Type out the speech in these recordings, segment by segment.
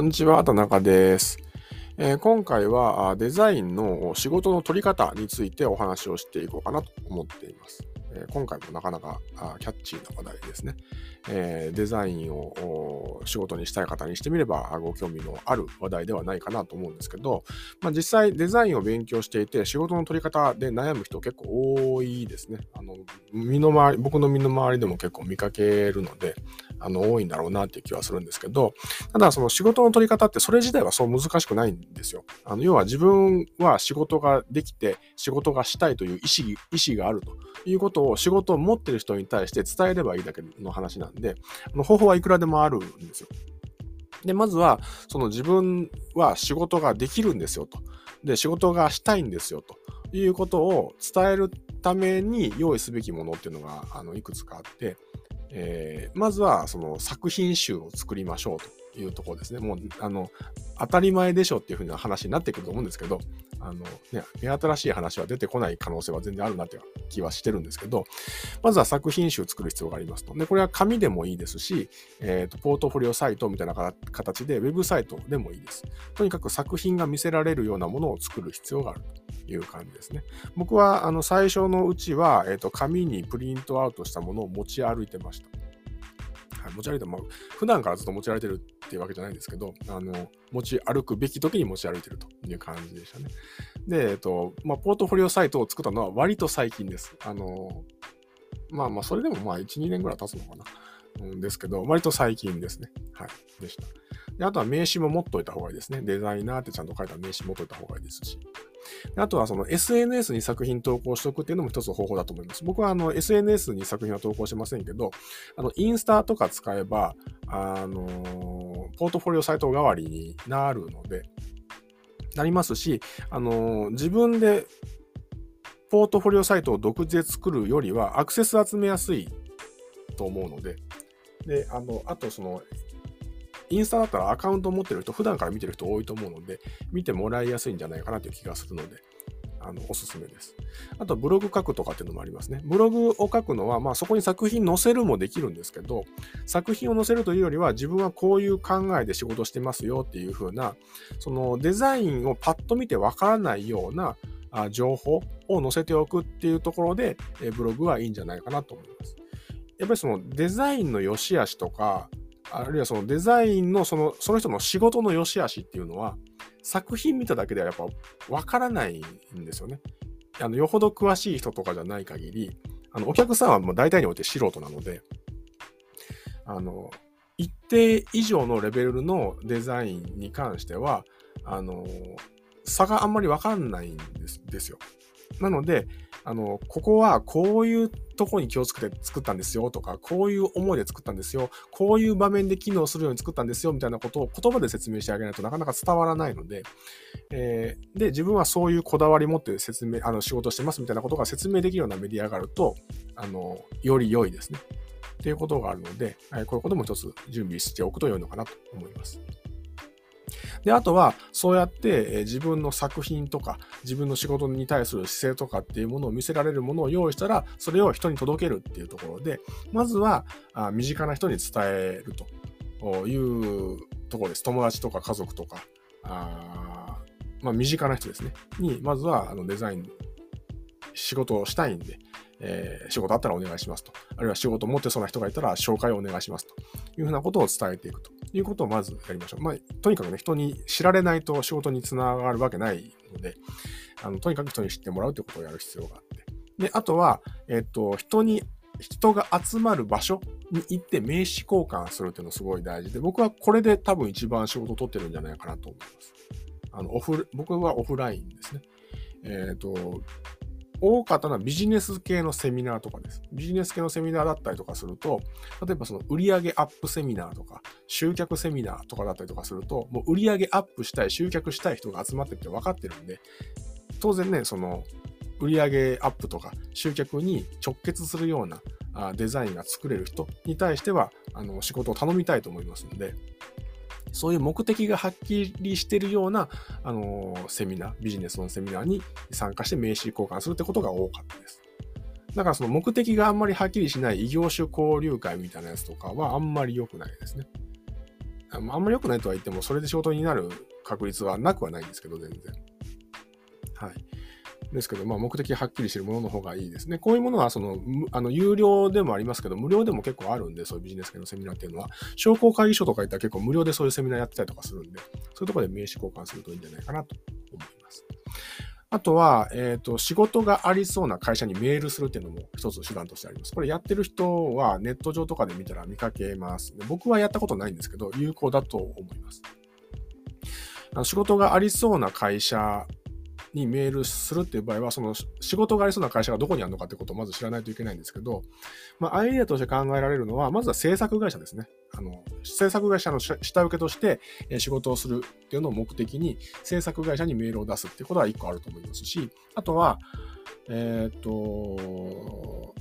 こんにちは、田中です。えー、今回はデザインの仕事の取り方についてお話をしていこうかなと思っています。え、今回もなかなかキャッチーな話題ですね。え、デザインを仕事にしたい方にしてみればご興味のある話題ではないかなと思うんですけど、まあ、実際デザインを勉強していて仕事の取り方で悩む人結構多いですね。あの身の回り僕の身の回りでも結構見かけるのであの多いんだろうなっていう気はするんですけどただその仕事の取り方ってそれ自体はそう難しくないんですよ。あの要は自分は仕事ができて仕事がしたいという意思意思があるということを仕事を持ってる人に対して伝えればいいだけの話なんで、方法はいくらでもあるんですよ。で、まずは、その自分は仕事ができるんですよと。で、仕事がしたいんですよということを伝えるために用意すべきものっていうのが、あの、いくつかあって、えー、まずはその作品集を作りましょうというところですね。もう、あの、当たり前でしょっていうふうな話になってくると思うんですけど、あの、ね、目新しい話は出てこない可能性は全然あるなっていう気はしてるんですけど、まずは作品集を作る必要がありますと。で、これは紙でもいいですし、えっ、ー、と、ポートフォリオサイトみたいな形で、ウェブサイトでもいいです。とにかく作品が見せられるようなものを作る必要があるという感じですね。僕は、あの、最初のうちは、えっ、ー、と、紙にプリントアウトしたものを持ち歩いてました。はい、持ち歩いても、普段からずっと持ち歩いてるっていうわけじゃないんですけど、あの、持ち歩くべき時に持ち歩いてるという感じでしたね。で、えっと、まあ、ポートフォリオサイトを作ったのは割と最近です。あの、まあまあ、それでもまあ、1、2年ぐらい経つのかな。うんですけど、割と最近ですね。はい。でした。で、あとは名刺も持っといた方がいいですね。デザイナーってちゃんと書いた名刺持っといた方がいいですし。あとはその SNS に作品投稿しておくっていうのも一つの方法だと思います。僕はあの SNS に作品は投稿してませんけど、あのインスタとか使えば、あのポートフォリオサイト代わりになるので、なりますし、あの自分でポートフォリオサイトを独自で作るよりはアクセス集めやすいと思うので、で、あの、あとそのインスタだったらアカウント持ってる人、普段から見てる人多いと思うので、見てもらいやすいんじゃないかなという気がするので、あの、おすすめです。あと、ブログ書くとかっていうのもありますね。ブログを書くのは、まあ、そこに作品載せるもできるんですけど、作品を載せるというよりは、自分はこういう考えで仕事してますよっていう風な、そのデザインをパッと見てわからないような情報を載せておくっていうところで、ブログはいいんじゃないかなと思います。やっぱりそのデザインの良し悪しとか、あるいはそのデザインのそのその人の仕事の良し悪しっていうのは作品見ただけではやっぱわからないんですよね。あのよほど詳しい人とかじゃない限りあのお客さんはもう大体において素人なのであの一定以上のレベルのデザインに関してはあの差があんまりわかんないんですですよ。なので、あの、ここはこういうとこに気をつけて作ったんですよとか、こういう思いで作ったんですよ、こういう場面で機能するように作ったんですよみたいなことを言葉で説明してあげないとなかなか伝わらないので、えー、で、自分はそういうこだわり持って説明、あの、仕事してますみたいなことが説明できるようなメディアがあると、あの、より良いですね。っていうことがあるので、こういうことも一つ準備しておくと良いのかなと思います。で、あとは、そうやって、自分の作品とか、自分の仕事に対する姿勢とかっていうものを見せられるものを用意したら、それを人に届けるっていうところで、まずは、あ身近な人に伝えるというところです。友達とか家族とか、あまあ、身近な人ですね。に、まずはあのデザイン、仕事をしたいんで、えー、仕事あったらお願いしますと。あるいは仕事持ってそうな人がいたら紹介をお願いしますというふうなことを伝えていくということをまずやりましょう。まあ、とにかくね、人に知られないと仕事につながるわけないので、あのとにかく人に知ってもらうということをやる必要があって。で、あとは、えっ、と、人に、人が集まる場所に行って名刺交換するっていうのすごい大事で、僕はこれで多分一番仕事を取ってるんじゃないかなと思います。あの、オフ、僕はオフラインですね。えっ、と、多かったのはビジネス系のセミナーとかです。ビジネス系のセミナーだったりとかすると、例えばその売上アップセミナーとか、集客セミナーとかだったりとかすると、もう売上アップしたい、集客したい人が集まってって分かってるんで、当然ね、その売上アップとか集客に直結するようなデザインが作れる人に対しては、あの、仕事を頼みたいと思いますので、そういう目的がはっきりしてるような、あの、セミナー、ビジネスのセミナーに参加して名刺交換するってことが多かったです。だからその目的があんまりはっきりしない異業種交流会みたいなやつとかはあんまり良くないですね。あんまり良くないとは言っても、それで仕事になる確率はなくはないんですけど、全然。はい。ですけど、まあ、目的はっきりしてるものの方がいいですね。こういうものは、その、あの、有料でもありますけど、無料でも結構あるんで、そういうビジネス系のセミナーっていうのは、商工会議所とか行ったら結構無料でそういうセミナーやってたりとかするんで、そういうところで名刺交換するといいんじゃないかなと思います。あとは、えっ、ー、と、仕事がありそうな会社にメールするっていうのも一つ手段としてあります。これやってる人はネット上とかで見たら見かけます。僕はやったことないんですけど、有効だと思います。あの仕事がありそうな会社にメールするっていう場合は、その仕事がありそうな会社がどこにあるのかってことをまず知らないといけないんですけど、まあ、アイデアとして考えられるのは、まずは制作会社ですね。あの、制作会社の下請けとして仕事をするっていうのを目的に、制作会社にメールを出すっていうことは一個あると思いますし、あとは、えっ、と、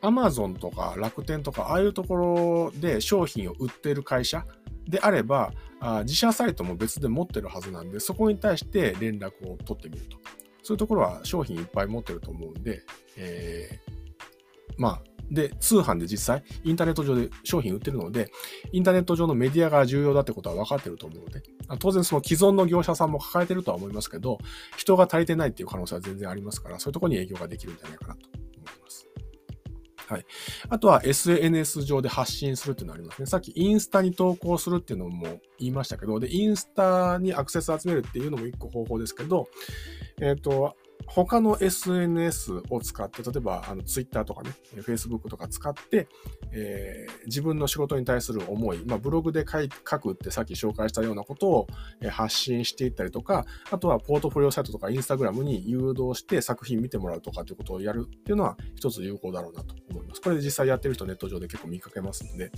アマゾンとか楽天とか、ああいうところで商品を売っている会社であれば、あ自社サイトも別で持ってるはずなんで、そこに対して連絡を取ってみると。そういうところは商品いっぱい持ってると思うんで、えー、まあ、で、通販で実際、インターネット上で商品売ってるので、インターネット上のメディアが重要だってことは分かってると思うので、当然その既存の業者さんも抱えてるとは思いますけど、人が足りてないっていう可能性は全然ありますから、そういうところに営業ができるんじゃないかなとはい。あとは SNS 上で発信するっていうのがありますね。さっきインスタに投稿するっていうのも言いましたけど、で、インスタにアクセス集めるっていうのも一個方法ですけど、えっ、ー、と、他の SNS を使って、例えばあの Twitter とかね、Facebook とか使って、えー、自分の仕事に対する思い、まあ、ブログで書くってさっき紹介したようなことを発信していったりとか、あとはポートフォリオサイトとか Instagram に誘導して作品見てもらうとかということをやるっていうのは一つ有効だろうなと思います。これで実際やってる人ネット上で結構見かけますので、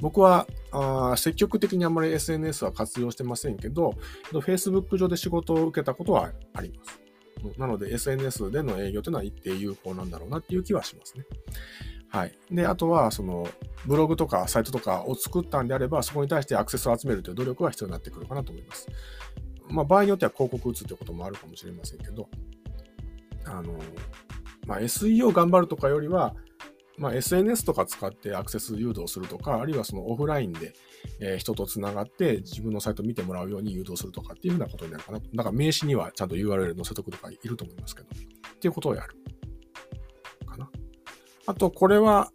僕はあ積極的にあまり SNS は活用してませんけど、Facebook 上で仕事を受けたことはあります。なので SNS での営業というのは一定有効なんだろうなっていう気はしますね。はい。で、あとは、その、ブログとかサイトとかを作ったんであれば、そこに対してアクセスを集めるという努力は必要になってくるかなと思います。まあ、場合によっては広告打つということもあるかもしれませんけど、あの、まあ、SEO 頑張るとかよりは、まあ、SNS とか使ってアクセス誘導するとか、あるいはそのオフラインで、えー、人とつながって自分のサイト見てもらうように誘導するとかっていうふうなことになるかな。だから名刺にはちゃんと URL 載せとくとかいると思いますけど、っていうことをやる。かな。あと、これは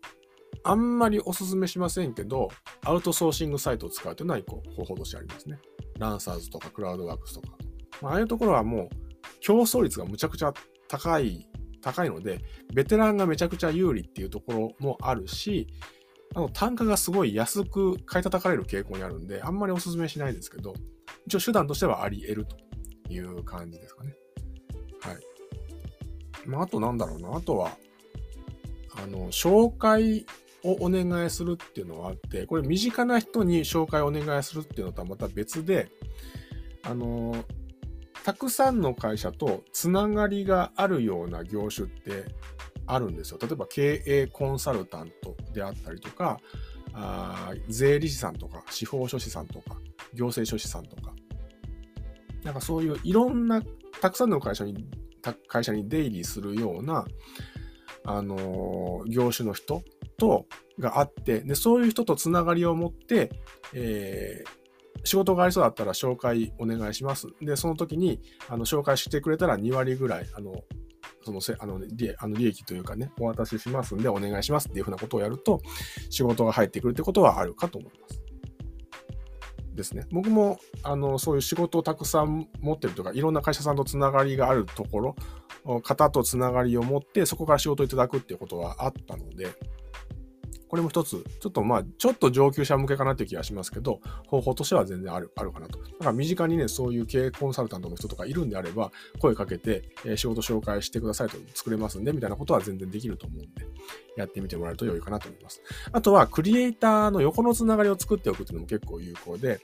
あんまりお勧めしませんけど、アウトソーシングサイトを使うというのは一個方法としてありますね。ランサーズとかクラウドワークスとか。まあ、ああいうところはもう競争率がむちゃくちゃ高い高いので、ベテランがめちゃくちゃ有利っていうところもあるし、あの単価がすごい安く買い叩かれる傾向にあるんで、あんまりお勧めしないですけど、一応手段としてはあり得るという感じですかね。はい。まあ、あとなんだろうな。あとは、あの、紹介をお願いするっていうのはあって、これ身近な人に紹介をお願いするっていうのとはまた別で、あの、たくさんの会社とつながりがあるような業種ってあるんですよ。例えば経営コンサルタントであったりとか、あ税理士さんとか、司法書士さんとか、行政書士さんとか。なんかそういういろんな、たくさんの会社に、会社に出入りするような、あのー、業種の人と、があって、で、そういう人とつながりを持って、えー、仕事がありそうだったら紹介お願いします。で、その時に、あの、紹介してくれたら2割ぐらい、あの、そのせ、あの、利あの利益というかね、お渡ししますんでお願いしますっていうふうなことをやると、仕事が入ってくるってことはあるかと思います。ですね。僕も、あの、そういう仕事をたくさん持ってるとか、いろんな会社さんとつながりがあるところ、方とつながりを持って、そこから仕事をいただくっていうことはあったので、これも一つ、ちょっとまあ、ちょっと上級者向けかなっていう気がしますけど、方法としては全然ある、あるかなと。だから身近にね、そういう経営コンサルタントの人とかいるんであれば、声かけて、え、仕事紹介してくださいと作れますんで、みたいなことは全然できると思うんで、やってみてもらえると良いかなと思います。あとは、クリエイターの横のつながりを作っておくっていうのも結構有効で、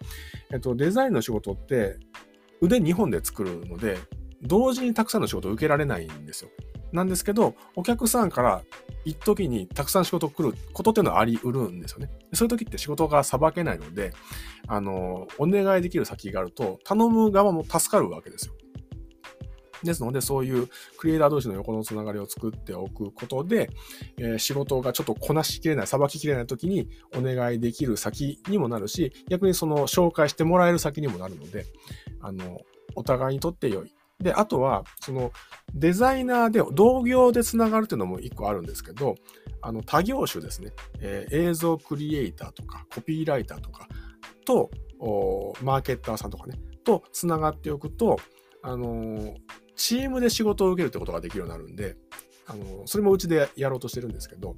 えっと、デザインの仕事って、腕2本で作るので、同時にたくさんの仕事を受けられないんですよ。なんですけど、お客さんから一時にたくさん仕事来ることっていうのはあり得るんですよね。そういう時って仕事がさばけないので、あの、お願いできる先があると、頼む側も助かるわけですよ。ですので、そういうクリエイター同士の横のつながりを作っておくことで、えー、仕事がちょっとこなしきれない、さばききれない時にお願いできる先にもなるし、逆にその紹介してもらえる先にもなるので、あの、お互いにとって良い。で、あとは、そのデザイナーで、同業でつながるっていうのも一個あるんですけど、あの、他業種ですね、えー、映像クリエイターとか、コピーライターとかと、マーケッターさんとかね、とつながっておくと、あのー、チームで仕事を受けるってことができるようになるんで、あのー、それもうちでやろうとしてるんですけど、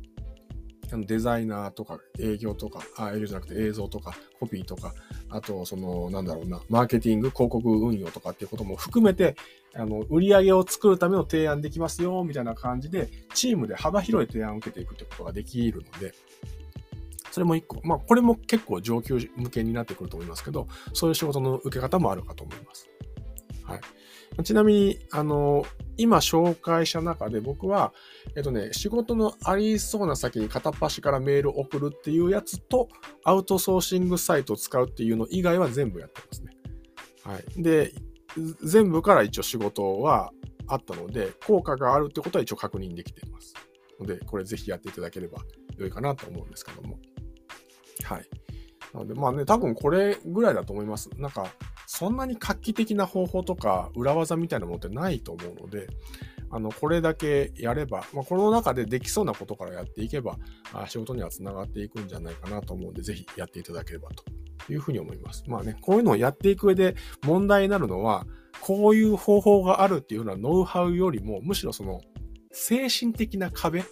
デザイナーとか営業とか、あ、営業じゃなくて映像とかコピーとか、あと、その、なんだろうな、マーケティング、広告運用とかっていうことも含めて、あの、売り上げを作るための提案できますよ、みたいな感じで、チームで幅広い提案を受けていくってことができるので、それも一個、まあ、これも結構上級向けになってくると思いますけど、そういう仕事の受け方もあるかと思います。はい。ちなみに、あの、今紹介した中で僕は、えっとね、仕事のありそうな先に片っ端からメール送るっていうやつと、アウトソーシングサイトを使うっていうの以外は全部やってますね。はい。で、全部から一応仕事はあったので、効果があるってことは一応確認できています。ので、これぜひやっていただければ良いかなと思うんですけども。はい。なので、まあね、多分これぐらいだと思います。なんか、そんなに画期的な方法とか裏技みたいなものってないと思うので、あの、これだけやれば、まあ、この中でできそうなことからやっていけば、あ仕事にはつながっていくんじゃないかなと思うんで、ぜひやっていただければというふうに思います。まあね、こういうのをやっていく上で問題になるのは、こういう方法があるっていうのはノウハウよりも、むしろその精神的な壁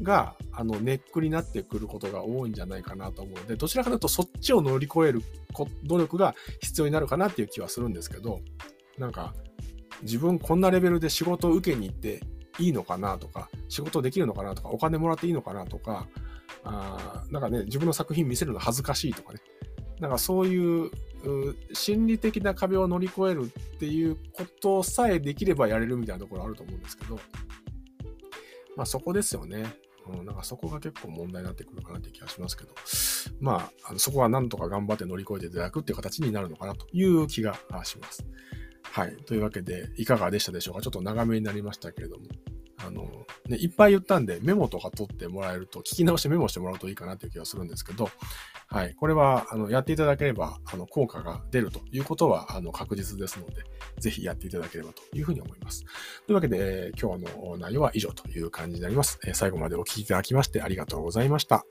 が、あの、ネックになってくることが多いんじゃないかなと思うので、どちらかというとそっちを乗り越える努力が必要になるかなっていう気はするんですけど、なんか、自分こんなレベルで仕事を受けに行っていいのかなとか、仕事できるのかなとか、お金もらっていいのかなとか、あなんかね、自分の作品見せるの恥ずかしいとかね。なんかそういう心理的な壁を乗り越えるっていうことさえできればやれるみたいなところあると思うんですけど、まあそこですよね。うん、なんかそこが結構問題になってくるかなって気がしますけど、まあ、あのそこはなんとか頑張って乗り越えていただくっていう形になるのかなという気がします。はい。というわけで、いかがでしたでしょうか？ちょっと長めになりましたけれども。あの、ね、いっぱい言ったんで、メモとか取ってもらえると、聞き直してメモしてもらうといいかなという気がするんですけど、はい。これは、あの、やっていただければ、あの、効果が出るということは、あの、確実ですので、ぜひやっていただければというふうに思います。というわけで、今日の内容は以上という感じになりますえ。最後までお聞きいただきましてありがとうございました。